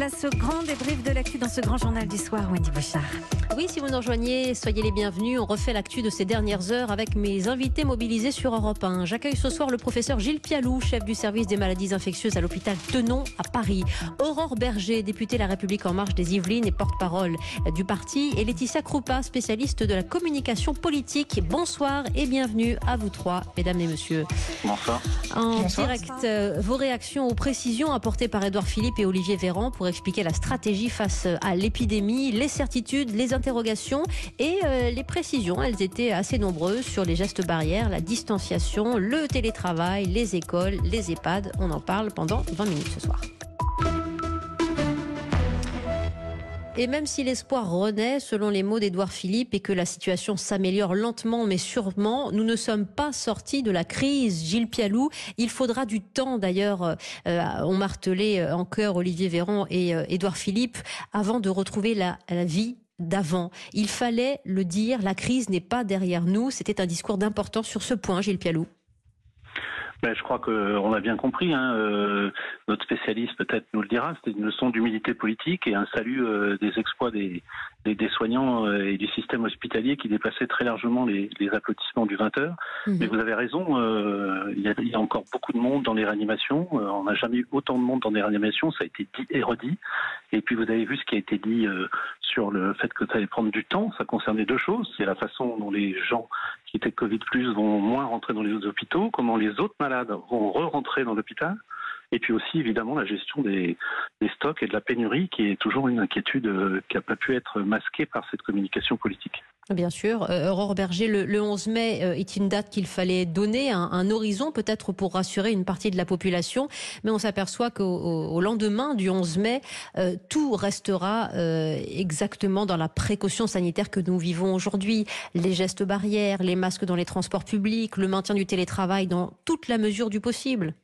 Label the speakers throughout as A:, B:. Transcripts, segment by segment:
A: place au grand débrief de l'actu dans ce grand journal du soir, Wendy Bouchard.
B: Oui, si vous nous rejoignez, soyez les bienvenus. On refait l'actu de ces dernières heures avec mes invités mobilisés sur Europe 1. J'accueille ce soir le professeur Gilles Pialou, chef du service des maladies infectieuses à l'hôpital Tenon à Paris. Aurore Berger, députée La République en marche des Yvelines et porte-parole du parti. Et Laetitia Krupa, spécialiste de la communication politique. Bonsoir et bienvenue à vous trois, mesdames et messieurs.
C: Bonsoir.
B: En direct, euh, vos réactions aux précisions apportées par Édouard Philippe et Olivier Véran pour expliquer la stratégie face à l'épidémie, les certitudes, les interrogations et euh, les précisions. Elles étaient assez nombreuses sur les gestes barrières, la distanciation, le télétravail, les écoles, les EHPAD. On en parle pendant 20 minutes ce soir. Et même si l'espoir renaît, selon les mots d'Édouard Philippe, et que la situation s'améliore lentement mais sûrement, nous ne sommes pas sortis de la crise. Gilles Pialou, il faudra du temps d'ailleurs, euh, ont martelé en chœur Olivier Véran et euh, Édouard Philippe, avant de retrouver la, la vie d'avant. Il fallait le dire, la crise n'est pas derrière nous. C'était un discours d'importance sur ce point, Gilles Pialou.
C: Ben, je crois qu'on a bien compris. Hein, euh, notre spécialiste peut-être nous le dira. C'était une leçon d'humilité politique et un salut euh, des exploits des, des, des soignants euh, et du système hospitalier qui dépassaient très largement les, les applaudissements du 20h.
B: Mhm.
C: Mais vous avez raison. euh, il, y y a encore beaucoup de monde dans les réanimations. Euh, on n'a jamais eu autant de monde dans les réanimations. Ça a été dit et redit. Et puis vous avez vu ce qui a été dit euh, sur le fait que ça allait prendre du temps. Ça concernait deux choses. C'est la façon dont les gens qui étaient Covid plus vont moins rentrer dans les autres hôpitaux, comment les autres malades vont re-rentrer dans l'hôpital, et puis aussi évidemment la gestion des, stocks et de la pénurie qui est toujours une inquiétude euh, qui n'a pas pu être masquée par cette communication politique.
B: Bien sûr. Euh, Aurore Berger, le, le 11 mai euh, est une date qu'il fallait donner, un, horizon peut-être pour rassurer une partie de la population, mais on s'aperçoit qu'au au- au lendemain du 11 mai, tout restera exactement dans la précaution sanitaire que nous vivons aujourd'hui. Les gestes barrières, les masques dans les transports publics, le maintien du télétravail dans toute la mesure du possible.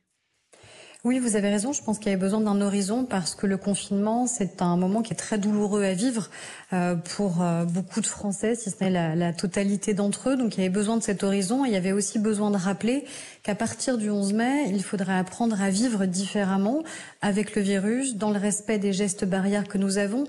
D: Oui, vous avez raison. Je pense qu'il y avait besoin d'un horizon parce que le confinement, c'est un moment qui est très douloureux à vivre euh, pour euh, beaucoup de Français, si ce n'est la, la totalité d'entre eux. Donc il y avait besoin de cet horizon. Et il y avait aussi besoin de rappeler qu'à partir du 11 mai, il faudrait apprendre à vivre différemment avec le virus, dans le respect des gestes barrières que nous avons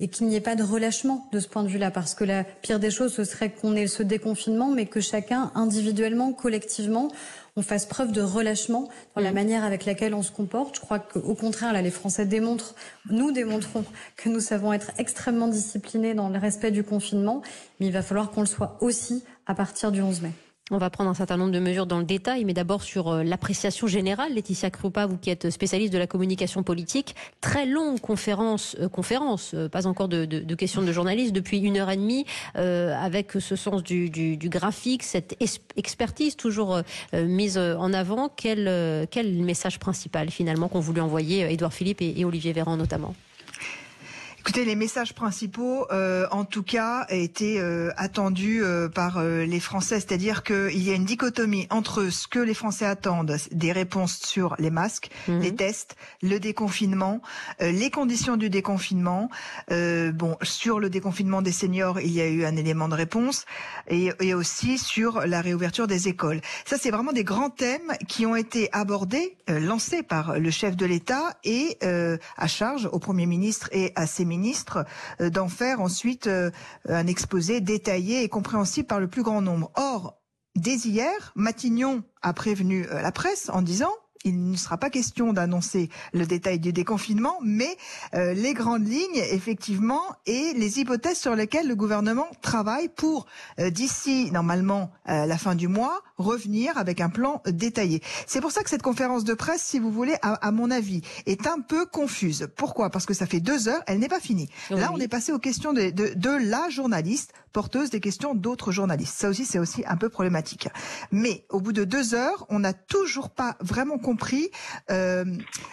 D: et qu'il n'y ait pas de relâchement de ce point de vue-là, parce que la pire des choses, ce serait qu'on ait ce déconfinement, mais que chacun, individuellement, collectivement, on fasse preuve de relâchement dans la manière avec laquelle on se comporte. Je crois qu'au contraire, là, les Français démontrent, nous démontrons que nous savons être extrêmement disciplinés dans le respect du confinement, mais il va falloir qu'on le soit aussi à partir du 11 mai.
B: On va prendre un certain nombre de mesures dans le détail, mais d'abord sur euh, l'appréciation générale. Laetitia Krupa, vous qui êtes spécialiste de la communication politique, très longue conférence, euh, conférence, euh, pas encore de, questions de journalistes, depuis une heure et demie, euh, avec ce sens du, graphique, cette expertise toujours euh, euh, mise euh, en avant. Quel, euh, message principal finalement qu'ont voulu envoyer euh, Édouard Philippe et Olivier Véran notamment?
E: Écoutez, les messages principaux, euh, en tout cas, étaient euh, attendus euh, par euh, les Français, c'est-à-dire qu'il y a une dichotomie entre ce que les Français attendent, des réponses sur les masques,
B: Mhm.
E: les tests, le déconfinement, euh, les conditions du déconfinement. Euh, bon, sur le déconfinement des seniors, il y a eu un élément de réponse, et, et aussi sur la réouverture des écoles. Ça, c'est vraiment des grands thèmes qui ont été abordés, euh, lancés par le chef de l'État et euh, à charge au Premier ministre et à ses ministres euh, d'en faire ensuite euh, un exposé détaillé et compréhensible par le plus grand nombre. Or, dès hier, Matignon a prévenu euh, la presse en disant il ne sera pas question d'annoncer le détail du déconfinement, mais euh, les grandes lignes, effectivement, et les hypothèses sur lesquelles le gouvernement travaille pour, euh, d'ici, normalement, euh, la fin du mois, revenir avec un plan détaillé. C'est pour ça que cette conférence de presse, si vous voulez, à, à mon avis, est un peu confuse. Pourquoi? Parce que ça fait deux heures, elle n'est pas finie. Là, on est passé aux questions de, de, de la journaliste, porteuse des questions d'autres journalistes. Ça aussi, c'est aussi un peu problématique. Mais au bout de deux heures, on n'a toujours pas vraiment compris euh,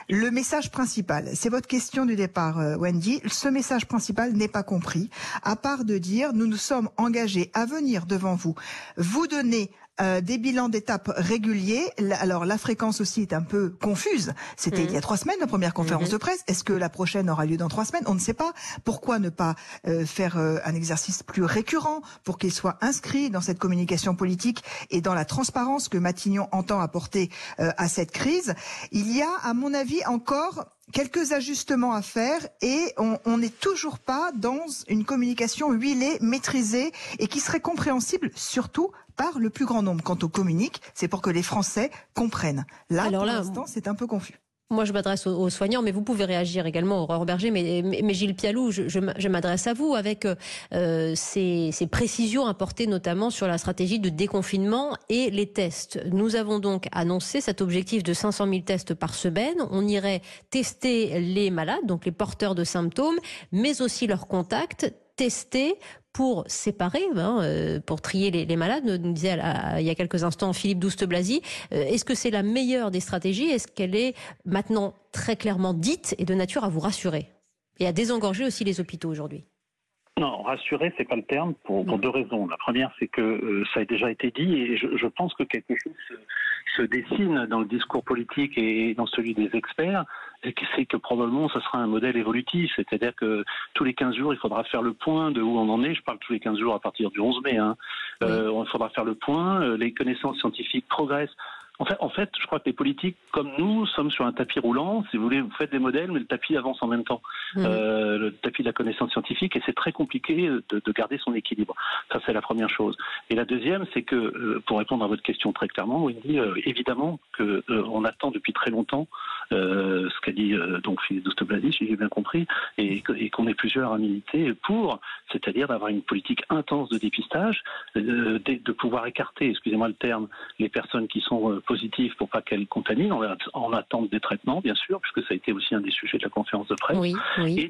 E: le message principal. C'est votre question du départ, euh, Wendy. Ce message principal n'est pas compris, à part de dire nous nous sommes engagés à venir devant vous, vous donner euh, des bilans d'étapes réguliers. Alors la fréquence aussi est un peu confuse. C'était
B: Mhm.
E: il y a trois semaines la première conférence
B: Mhm.
E: de presse. Est-ce que la prochaine aura lieu dans trois semaines? On ne sait pas. Pourquoi ne pas euh, faire euh, un exercice plus récurrent pour qu'il soit inscrit dans cette communication politique et dans la transparence que Matignon entend apporter euh, à cette crise? Il y a, à mon avis, encore quelques ajustements à faire et on n'est toujours pas dans une communication huilée, maîtrisée et qui serait compréhensible surtout par le plus grand nombre. Quand on communique, c'est pour que les Français comprennent. Là, pour l'instant, c'est un peu confus.
B: Moi, je m'adresse aux, soignants, mais vous pouvez réagir également, Aurore Berger. Mais, mais, Gilles Pialou, je, je, m'adresse à vous avec euh, ces, ces, précisions apportées notamment sur la stratégie de déconfinement et les tests. Nous avons donc annoncé cet objectif de 500 000 tests par semaine. On irait tester les malades, donc les porteurs de symptômes, mais aussi leurs contacts tester pour séparer, hein, euh, pour trier les, malades, nous disait il y a quelques instants Philippe Douste-Blazy. Euh, est-ce que c'est la meilleure des stratégies? Est-ce qu'elle est maintenant très clairement dite et de nature à vous rassurer? Et à désengorger aussi les hôpitaux aujourd'hui
C: non, rassurer, c'est pas le terme pour, deux raisons. La première, c'est que euh, ça a déjà été dit et je, je pense que quelque chose se, dessine dans le discours politique et dans celui des experts, c'est que probablement ce sera un modèle évolutif, c'est-à-dire que tous les 15 jours, il faudra faire le point de où on en est. Je parle tous les 15 jours à partir du 11 mai. Hein. Euh, il faudra faire le point. Euh, les connaissances scientifiques progressent. En fait, en fait, je crois que les politiques, comme nous, sommes sur un tapis roulant. Si vous voulez, vous faites des modèles, mais le tapis avance en même temps. Mmh. Euh, le tapis de la connaissance scientifique, et c'est très compliqué de, de, garder son équilibre. Ça, c'est la première chose. Et la deuxième, c'est que, euh, pour répondre à votre question très clairement, Wendy, euh, évidemment que euh, on attend depuis très longtemps ce qu'a dit donc Philippe Douste-Blazy, si j'ai bien compris, et, et qu'on est plusieurs à militer pour, c'est-à-dire d'avoir une politique intense de dépistage, de, de pouvoir écarter, excusez-moi le terme, les personnes qui sont positif pour pas qu'elle contamine, en, attente des traitements, bien sûr, puisque ça a été aussi un des sujets de la conférence de presse, Et,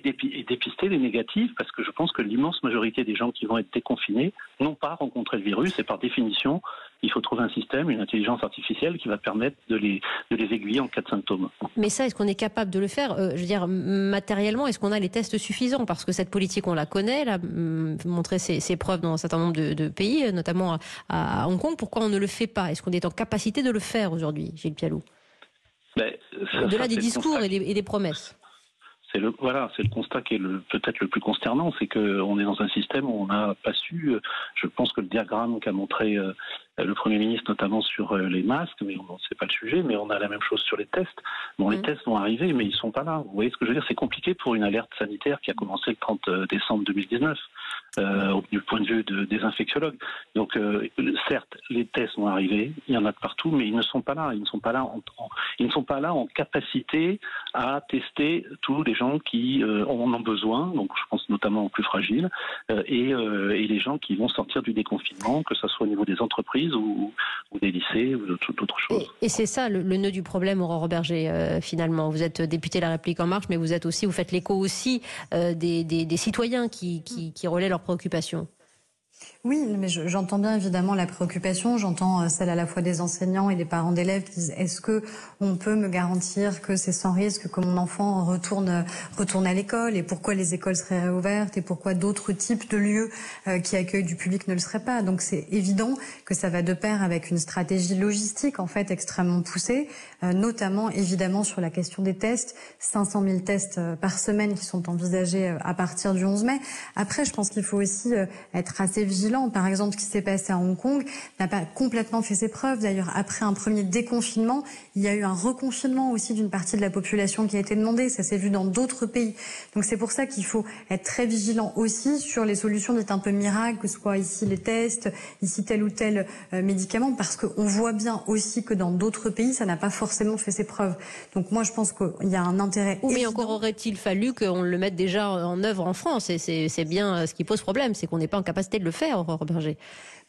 C: dépister les négatifs, parce que je pense que l'immense majorité des gens qui vont être déconfinés n'ont pas rencontré le virus, et par définition, il faut trouver un système, une intelligence artificielle qui va permettre de les, de les aiguiller en cas de symptômes.
B: Mais ça, est-ce qu'on est capable de le faire? Euh, Je veux dire, matériellement, est-ce qu'on a les tests suffisants? Parce que cette politique, on la connaît, elle a montré ses, preuves dans un certain nombre de, pays, notamment à, Hong Kong. Pourquoi on ne le fait pas? Est-ce qu'on est en capacité de le faire aujourd'hui, Gilles Pialou?
C: Ben,
B: Au-delà des discours et des, promesses
C: c'est le voilà, c'est le constat qui est peut-être le plus consternant, c'est qu'on est dans un système où on n'a pas su. Je pense que le diagramme qu'a montré euh, le Premier ministre, notamment sur euh, les masques, mais on sait pas le sujet, mais on a la même chose sur les tests. Bon, les mm. tests vont arriver, mais ils sont pas là. Vous voyez ce que je veux dire? C'est compliqué pour une alerte sanitaire qui a commencé le 30 euh, décembre 2019, euh, du point de vue des infectiologues. Donc, euh, certes, les tests vont arriver, il y en a de partout, mais ils ne sont pas là. Ils ne sont pas là en, ils ne sont pas là en capacité à tester tous les gens qui en ont besoin. Donc, je pense notamment aux plus fragiles et, et les gens qui vont sortir du déconfinement, que ce soit au niveau des entreprises ou, des lycées ou d'autres choses.
B: Et, c'est ça le, nœud du problème, Aurore Berger, euh, finalement. Vous êtes député de La République En Marche, mais vous êtes aussi, vous faites l'écho aussi euh, des, citoyens qui, qui relaient leurs préoccupations.
D: Oui, mais j'entends bien évidemment la préoccupation. J'entends euh, celle à la fois des enseignants et des parents d'élèves qui disent est-ce que on peut me garantir que c'est sans risque que mon enfant retourne retourne à l'école et pourquoi les écoles seraient réouvertes et pourquoi d'autres types de lieux euh, qui accueillent du public ne le seraient pas? Donc c'est évident que ça va de pair avec une stratégie logistique en fait extrêmement poussée, euh, notamment évidemment sur la question des tests, 500 000 tests par semaine qui sont envisagés à partir du 11 mai. Après, je pense qu'il faut aussi être assez vigilant par exemple, ce qui s'est passé à Hong Kong n'a pas complètement fait ses preuves. D'ailleurs, après un premier déconfinement, il y a eu un reconfinement aussi d'une partie de la population qui a été demandé. Ça s'est vu dans d'autres pays. Donc c'est pour ça qu'il faut être très vigilant aussi sur les solutions dites un peu miracles, que ce soit ici les tests, ici tel ou tel euh, médicament, parce qu'on voit bien aussi que dans d'autres pays, ça n'a pas forcément fait ses preuves. Donc moi, je pense qu'il y a un intérêt.
B: mais encore aurait-il fallu qu'on le mette déjà en œuvre en France? Et c'est bien euh, ce qui pose problème, c'est qu'on n'est pas en capacité de le faire. Aurore Berger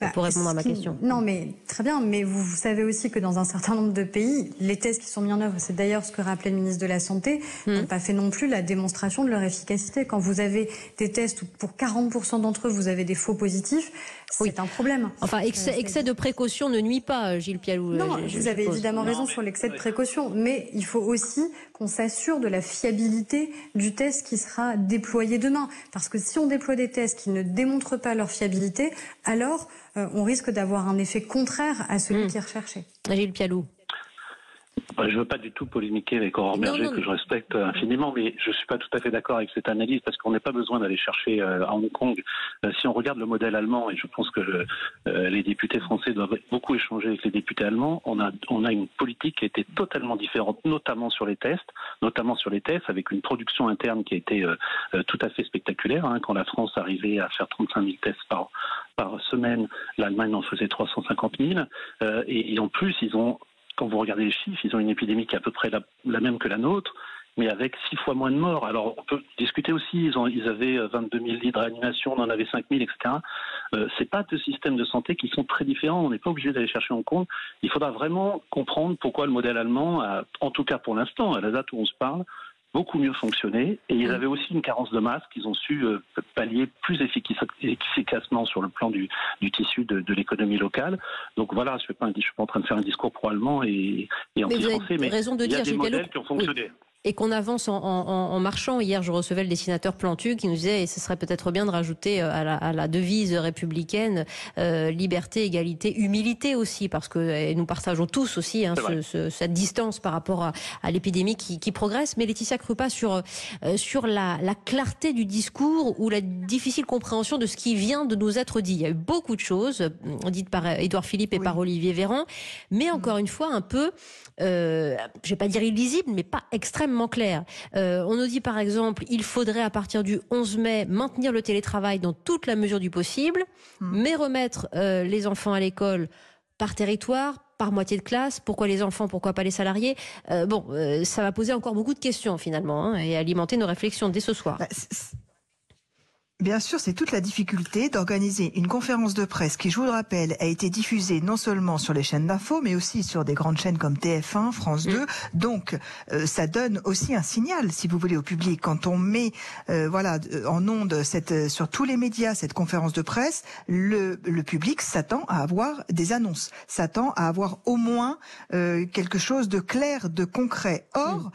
B: bah, pour répondre à ma question.
D: Non, mais très bien. Mais vous, savez aussi que dans un certain nombre de pays, les tests qui sont mis en œuvre, c'est d'ailleurs ce que rappelait le ministre de la Santé, hmm. n'ont pas fait non plus la démonstration de leur efficacité. Quand vous avez des tests où pour 40% d'entre eux, vous avez des faux positifs, c'est un problème.
B: Enfin, excès, excès, de précaution ne nuit pas, Gilles Pialou.
D: Non, vous avez évidemment raison sur l'excès de précaution, mais il faut aussi qu'on s'assure de la fiabilité du test qui sera déployé demain. Parce que si on déploie des tests qui ne démontrent pas leur fiabilité, alors euh, on risque d'avoir un effet contraire à celui hmm. qui est recherché.
B: Gilles Pialou.
C: Je ne veux pas du tout polémiquer avec Aurore Berger, que je respecte infiniment, mais je ne suis pas tout à fait d'accord avec cette analyse parce qu'on n'a pas besoin d'aller chercher euh, à Hong Kong. Euh, si on regarde le modèle allemand, et je pense que euh, les députés français doivent beaucoup échanger avec les députés allemands, on a, on a une politique qui a été totalement différente, notamment sur les tests, notamment sur les tests, avec une production interne qui a été tout à fait spectaculaire. Hein, quand la France arrivait à faire 35 000 tests par, par semaine, l'Allemagne en faisait 350 000. et, et en plus, ils ont quand vous regardez les chiffres, ils ont une épidémie qui est à peu près la, même que la nôtre, mais avec six fois moins de morts. Alors on peut discuter aussi, ils, ont, ils avaient 22 000 lits de on en avait 5 000, etc. Euh, c'est pas deux systèmes de santé qui sont très différents, on n'est pas obligé d'aller chercher en compte. Il faudra vraiment comprendre pourquoi le modèle allemand, en tout cas pour l'instant, à la date où on se parle, beaucoup mieux fonctionné. Et ils avaient aussi une carence de masse qu'ils ont su euh, pallier plus efficacement sur le plan du, du tissu de, de l'économie locale. Donc voilà, je ne suis, pas en train de faire un discours pro allemand et, et anti-français, mais, il y
B: a
C: des modèles qui ont fonctionné
B: et qu'on avance en, en, en, marchant. Hier, je recevais le dessinateur Plantu qui nous disait, et ce serait peut-être bien de rajouter euh, à la, à la devise républicaine euh, liberté, égalité, humilité aussi, parce que nous partageons tous aussi hein, ce, ce, cette distance par rapport à, à l'épidémie qui, qui, progresse. Mais Laetitia Krupa sur euh, sur la, la, clarté du discours ou la difficile compréhension de ce qui vient de nous être dit. Il y a eu beaucoup de choses dites par Édouard Philippe et par Olivier Véran, mais encore une fois un peu, euh, je vais pas dire illisible, mais pas extrêmement clair. Euh, on nous dit par exemple, il faudrait à partir du 11 mai maintenir le télétravail dans toute la mesure du possible, hmm. mais remettre euh, les enfants à l'école par territoire, par moitié de classe, pourquoi les enfants, pourquoi pas les salariés? Euh, Bon, ça va poser encore beaucoup de questions finalement hein, et alimenter nos réflexions dès ce soir.
E: Bien sûr, c'est toute la difficulté d'organiser une conférence de presse qui, je vous le rappelle, a été diffusée non seulement sur les chaînes d'info, mais aussi sur des grandes chaînes comme TF1, France 2. Mm. Donc, euh, ça donne aussi un signal, si vous voulez, au public. Quand on met, euh, voilà, en onde cette, sur tous les médias cette conférence de presse, le, le public s'attend à avoir des annonces, s'attend à avoir au moins euh, quelque chose de clair, de concret. Or, mm.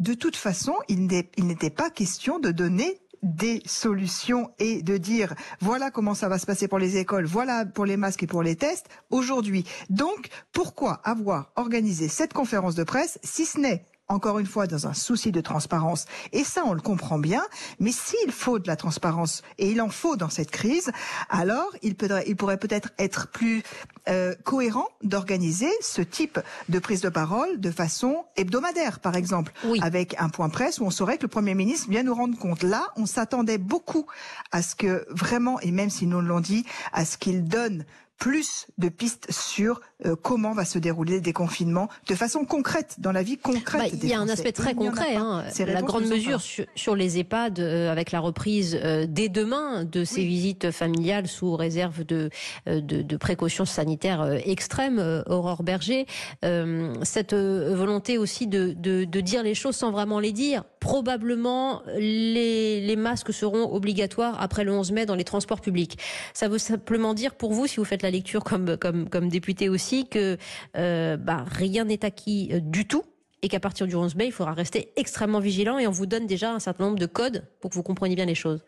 E: de toute façon, il n'était pas question de donner des solutions et de dire voilà comment ça va se passer pour les écoles, voilà pour les masques et pour les tests aujourd'hui. Donc, pourquoi avoir organisé cette conférence de presse si ce n'est encore une fois dans un souci de transparence. Et ça, on le comprend bien. Mais s'il faut de la transparence, et il en faut dans cette crise, alors il, il pourrait peut-être être plus euh, cohérent d'organiser ce type de prise de parole de façon hebdomadaire, par exemple, avec un point presse où on saurait que le Premier ministre vient nous rendre compte. Là, on s'attendait beaucoup à ce que vraiment, et même si nous l'ont dit, à ce qu'il donne plus de pistes sur euh, comment va se dérouler le déconfinement de façon concrète, dans la vie concrète. Bah,
B: il y a un aspect très concret. Hein. La grande mesure sur, les EHPAD, euh, avec la reprise euh, dès demain de ces visites familiales sous réserve de, de, précautions sanitaires extrêmes, Aurore Berger. cette volonté aussi de, de, de, dire les choses sans vraiment les dire. Probablement, les, masques seront obligatoires après le 11 mai dans les transports publics. Ça veut simplement dire pour vous, si vous faites la lecture comme député aussi que euh, bah, rien n'est acquis euh, du tout et qu'à partir du 11 mai, il faudra rester extrêmement vigilant et on vous donne déjà un certain nombre de codes pour que vous compreniez bien les choses.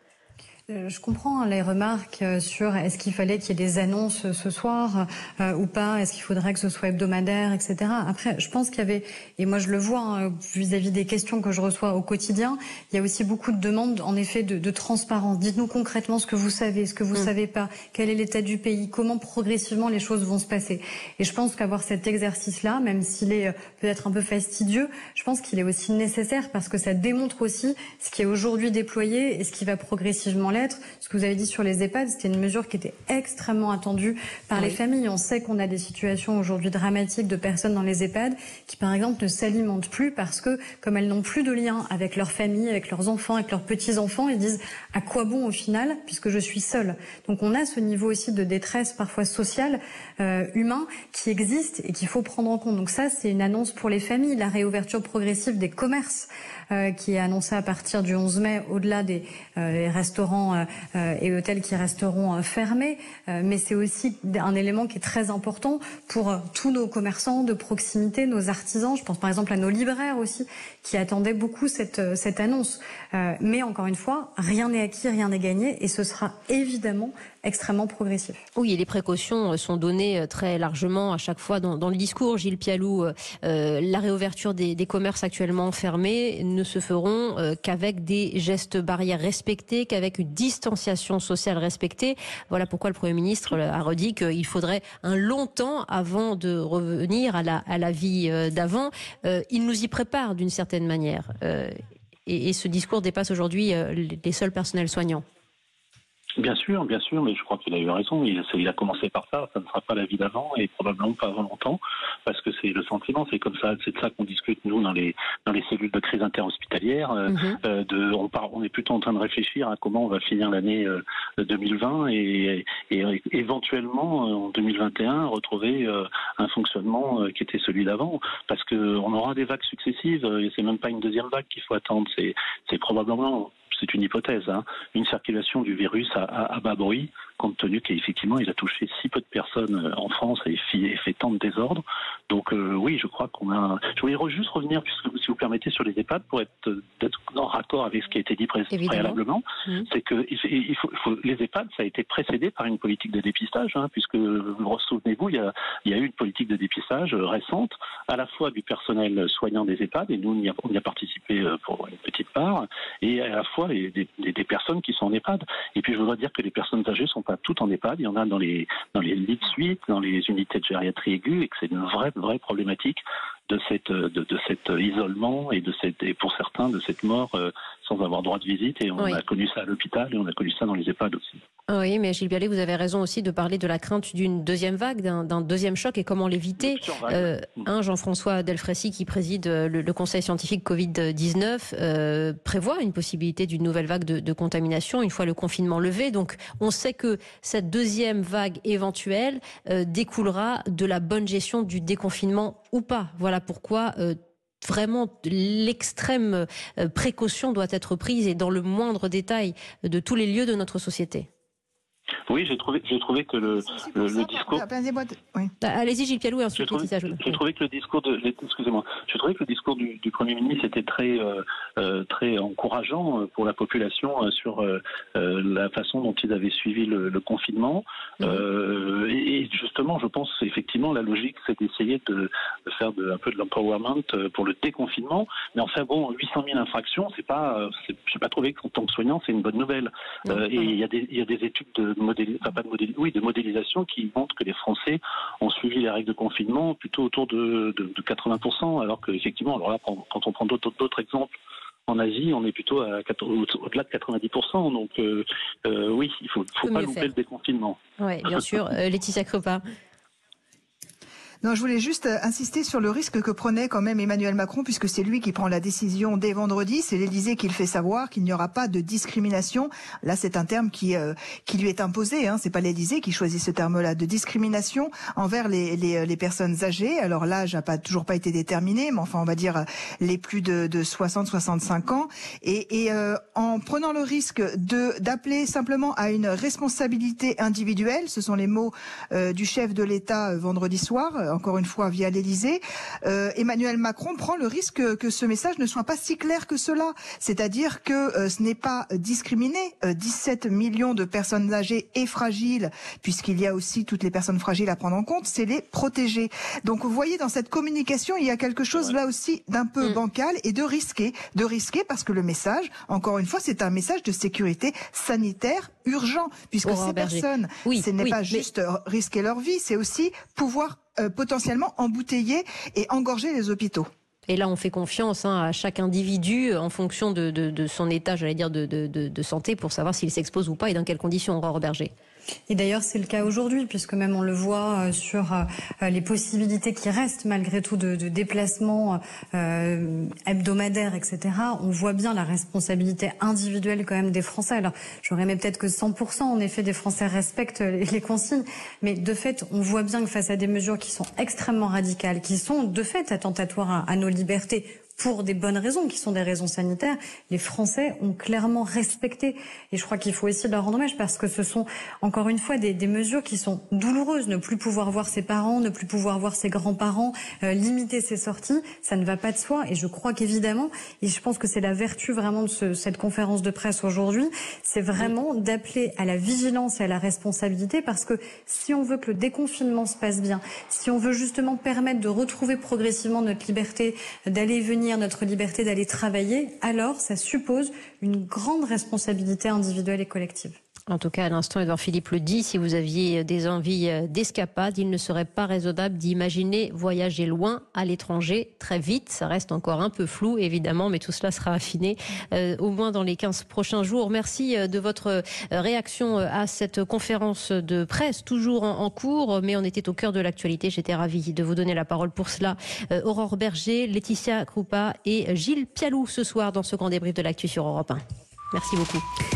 D: Euh, je comprends les remarques euh, sur est-ce qu'il fallait qu'il y ait des annonces ce soir euh, ou pas, est-ce qu'il faudrait que ce soit hebdomadaire, etc. Après, je pense qu'il y avait, et moi je le vois hein, vis-à-vis des questions que je reçois au quotidien, il y a aussi beaucoup de demandes en effet de, de transparence. Dites-nous concrètement ce que vous savez, ce que vous ne mm. savez pas, quel est l'état du pays, comment progressivement les choses vont se passer. Et je pense qu'avoir cet exercice-là, même s'il est peut-être un peu fastidieux, je pense qu'il est aussi nécessaire parce que ça démontre aussi ce qui est aujourd'hui déployé et ce qui va progressivement ce que vous avez dit sur les EHPAD, c'était une mesure qui était extrêmement attendue par les familles. On sait qu'on a des situations aujourd'hui dramatiques de personnes dans les EHPAD qui, par exemple, ne s'alimentent plus parce que, comme elles n'ont plus de lien avec leur famille, avec leurs enfants, avec leurs petits-enfants, ils disent à quoi bon au final puisque je suis seule? Donc on a ce niveau aussi de détresse parfois sociale, euh, humain, qui existe et qu'il faut prendre en compte. Donc ça, c'est une annonce pour les familles, la réouverture progressive des commerces euh, qui est annoncée à partir du 11 mai, au-delà des euh, restaurants établissements et hôtels qui resteront fermés, mais c'est aussi un élément qui est très important pour tous nos commerçants de proximité, nos artisans. Je pense par exemple à nos libraires aussi, qui attendaient beaucoup cette, cette annonce. mais encore une fois, rien n'est acquis, rien n'est gagné, et ce sera évidemment extrêmement progressif.
B: Oui, et les précautions euh, sont données euh, très largement à chaque fois dans, le discours. Gilles Pialou, euh, la réouverture des, commerces actuellement fermés ne se feront qu'avec des gestes barrières respectés, qu'avec une distanciation sociale respectée. Voilà pourquoi le Premier ministre a redit qu'il faudrait un long temps avant de revenir à la, vie d'avant. il nous y prépare d'une certaine manière. Et, et, ce discours dépasse aujourd'hui les seuls personnels soignants.
C: Bien sûr, bien sûr, mais je crois qu'il a eu raison. Il, il, a commencé par ça. Ça ne sera pas la vie d'avant et probablement pas avant longtemps, parce que c'est le sentiment. C'est comme ça, c'est de ça qu'on discute nous dans les dans les cellules de crise interhospitalière. Euh de, on, part, on est plutôt en train de réfléchir à comment on va finir l'année 2020 euh, et, et, éventuellement en 2021 retrouver un fonctionnement qui était celui d'avant, parce que on aura des vagues successives. Et c'est même pas une deuxième vague qu'il faut attendre. C'est c'est probablement c'est une hypothèse, hein, une circulation du virus à, à, bas bruit, compte tenu qu'effectivement il a touché si peu de personnes euh, en France et fait, tant de désordre. Donc euh, oui, je crois qu'on a. Je voulais juste revenir, puisque si vous permettez, sur les EHPAD pour être, être en raccord avec ce qui a été dit préalablement. Mmh. C'est que il faut, les EHPAD, ça a été précédé par une politique de dépistage, hein, puisque vous souvenez-vous, il y, a, il y a eu une politique de dépistage récente, à la fois du personnel soignant des EHPAD, et nous on y a, on y a participé euh, pour une petite part, et à la fois des, des, personnes qui sont en EHPAD. Et puis je voudrais dire que les personnes âgées sont pas toutes en EHPAD. Il y en a dans les dans les lits de suite, dans les unités de gériatrie aiguë, et que c'est une vraie vraie problématique de cette de, de cet isolement et de cette et pour certains de cette mort euh, sans avoir droit de visite. Et on a connu ça à l'hôpital et on a connu ça dans les EHPAD aussi.
B: Oui, mais Gilles Bialet, vous avez raison aussi de parler de la crainte d'une deuxième vague, d'un deuxième choc et comment l'éviter. Euh, un Jean-François Delfrécy, qui préside euh, le, Conseil scientifique Covid-19, euh, prévoit une possibilité d'une nouvelle vague de, de, contamination une fois le confinement levé. Donc, on sait que cette deuxième vague éventuelle euh, découlera de la bonne gestion du déconfinement ou pas. Voilà pourquoi vraiment l'extrême euh, précaution doit être prise et dans le moindre détail de tous les lieux de notre société.
C: Oui, j'ai trouvé, j'ai trouvé que le, le, discours.
B: Bah, allez-y, Gilles Pialou, et ensuite
C: J'ai trouvé que le discours de, excusez-moi, j'ai trouvé que le discours du, du Premier ministre était très, euh, euh très encourageant pour la population sur euh, la façon dont ils avaient suivi le, le confinement. Mhm. Euh, et, je pense effectivement la logique, c'est d'essayer de, de, faire de, un peu de l'empowerment pour le déconfinement. Mais enfin bon, 800 000 infractions, c'est pas, j'ai pas trouvé qu'en tant que soignant, c'est une bonne nouvelle. et il y a des, il y a des études de pas de oui, de modélisation qui montre que les Français ont suivi les règles de confinement plutôt autour de, 80%, alors qu'effectivement, alors là, quand on prend d'autres exemples, en Asie, on est plutôt à au-delà de 90%. Donc euh, euh, oui, il faut, faut pas louper le déconfinement.
B: Oui, bien sûr. Euh, Laetitia Crepa.
E: Non, je voulais juste euh, insister sur le risque que prenait quand même Emmanuel Macron, puisque c'est lui qui prend la décision dès vendredi. C'est l'Élysée qui le fait savoir qu'il n'y aura pas de discrimination. Là, c'est un terme qui euh, qui lui est imposé. Hein. C'est pas l'Élysée qui choisit ce terme-là de discrimination envers les, les, euh, les personnes âgées. Alors l'âge n'a pas toujours pas été déterminé, mais enfin on va dire les plus de, de 60-65 ans. Et, et euh, en prenant le risque de d'appeler simplement à une responsabilité individuelle, ce sont les mots euh, du chef de l'État vendredi soir encore une fois via l'Elysée, euh, Emmanuel Macron prend le risque que ce message ne soit pas si clair que cela. C'est-à-dire que euh, ce n'est pas discriminer 17 euh, millions de personnes âgées et fragiles, puisqu'il y a aussi toutes les personnes fragiles à prendre en compte, c'est les protéger. Donc vous voyez, dans cette communication, il y a quelque chose là aussi d'un peu mm. bancal et de risqué. De risqué parce que le message, encore une fois, c'est un message de sécurité sanitaire urgent, puisque ces personnes, ce n'est pas juste risquer leur vie, c'est aussi pouvoir euh, potentiellement embouteiller et engorger les hôpitaux.
B: Et là, on fait confiance hein, à chaque individu en fonction de, de, de son état, j'allais dire, de, de, santé pour savoir s'il s'expose ou pas et dans quelles conditions, Aurore Berger.
D: Et d'ailleurs, c'est le cas aujourd'hui, puisque même on le voit euh, sur euh, les possibilités qui restent malgré tout de, déplacements euh, hebdomadaires, etc. On voit bien la responsabilité individuelle quand même des Français. Alors, j'aurais aimé peut-être que 100% en effet des Français respectent les, consignes, mais de fait, on voit bien que face à des mesures qui sont extrêmement radicales, qui sont de fait attentatoires à nos libertés, pour des bonnes raisons, qui sont des raisons sanitaires, les Français ont clairement respecté. Et je crois qu'il faut aussi leur rendre hommage parce que ce sont, encore une fois, des, mesures qui sont douloureuses. Ne plus pouvoir voir ses parents, ne plus pouvoir voir ses grands-parents, euh, limiter ses sorties, ça ne va pas de soi. Et je crois qu'évidemment, et je pense que c'est la vertu vraiment de ce, cette conférence de presse aujourd'hui, c'est vraiment d'appeler à la vigilance et à la responsabilité parce que si on veut que le déconfinement se passe bien, si on veut justement permettre de retrouver progressivement notre liberté d'aller venir notre liberté d'aller travailler, alors ça suppose une grande responsabilité individuelle et collective.
B: En tout cas, à l'instant, Edouard Philippe le dit, si vous aviez des envies d'escapade, il ne serait pas raisonnable d'imaginer voyager loin à l'étranger très vite. Ça reste encore un peu flou, évidemment, mais tout cela sera affiné euh, au moins dans les 15 prochains jours. Merci de votre réaction à cette conférence de presse, toujours en, en cours, mais on était au cœur de l'actualité. J'étais ravie de vous donner la parole pour cela. Euh, Aurore Berger, Laetitia Krupa et Gilles Pialou ce soir dans ce grand débrief de l'actu sur Europe 1. Merci beaucoup.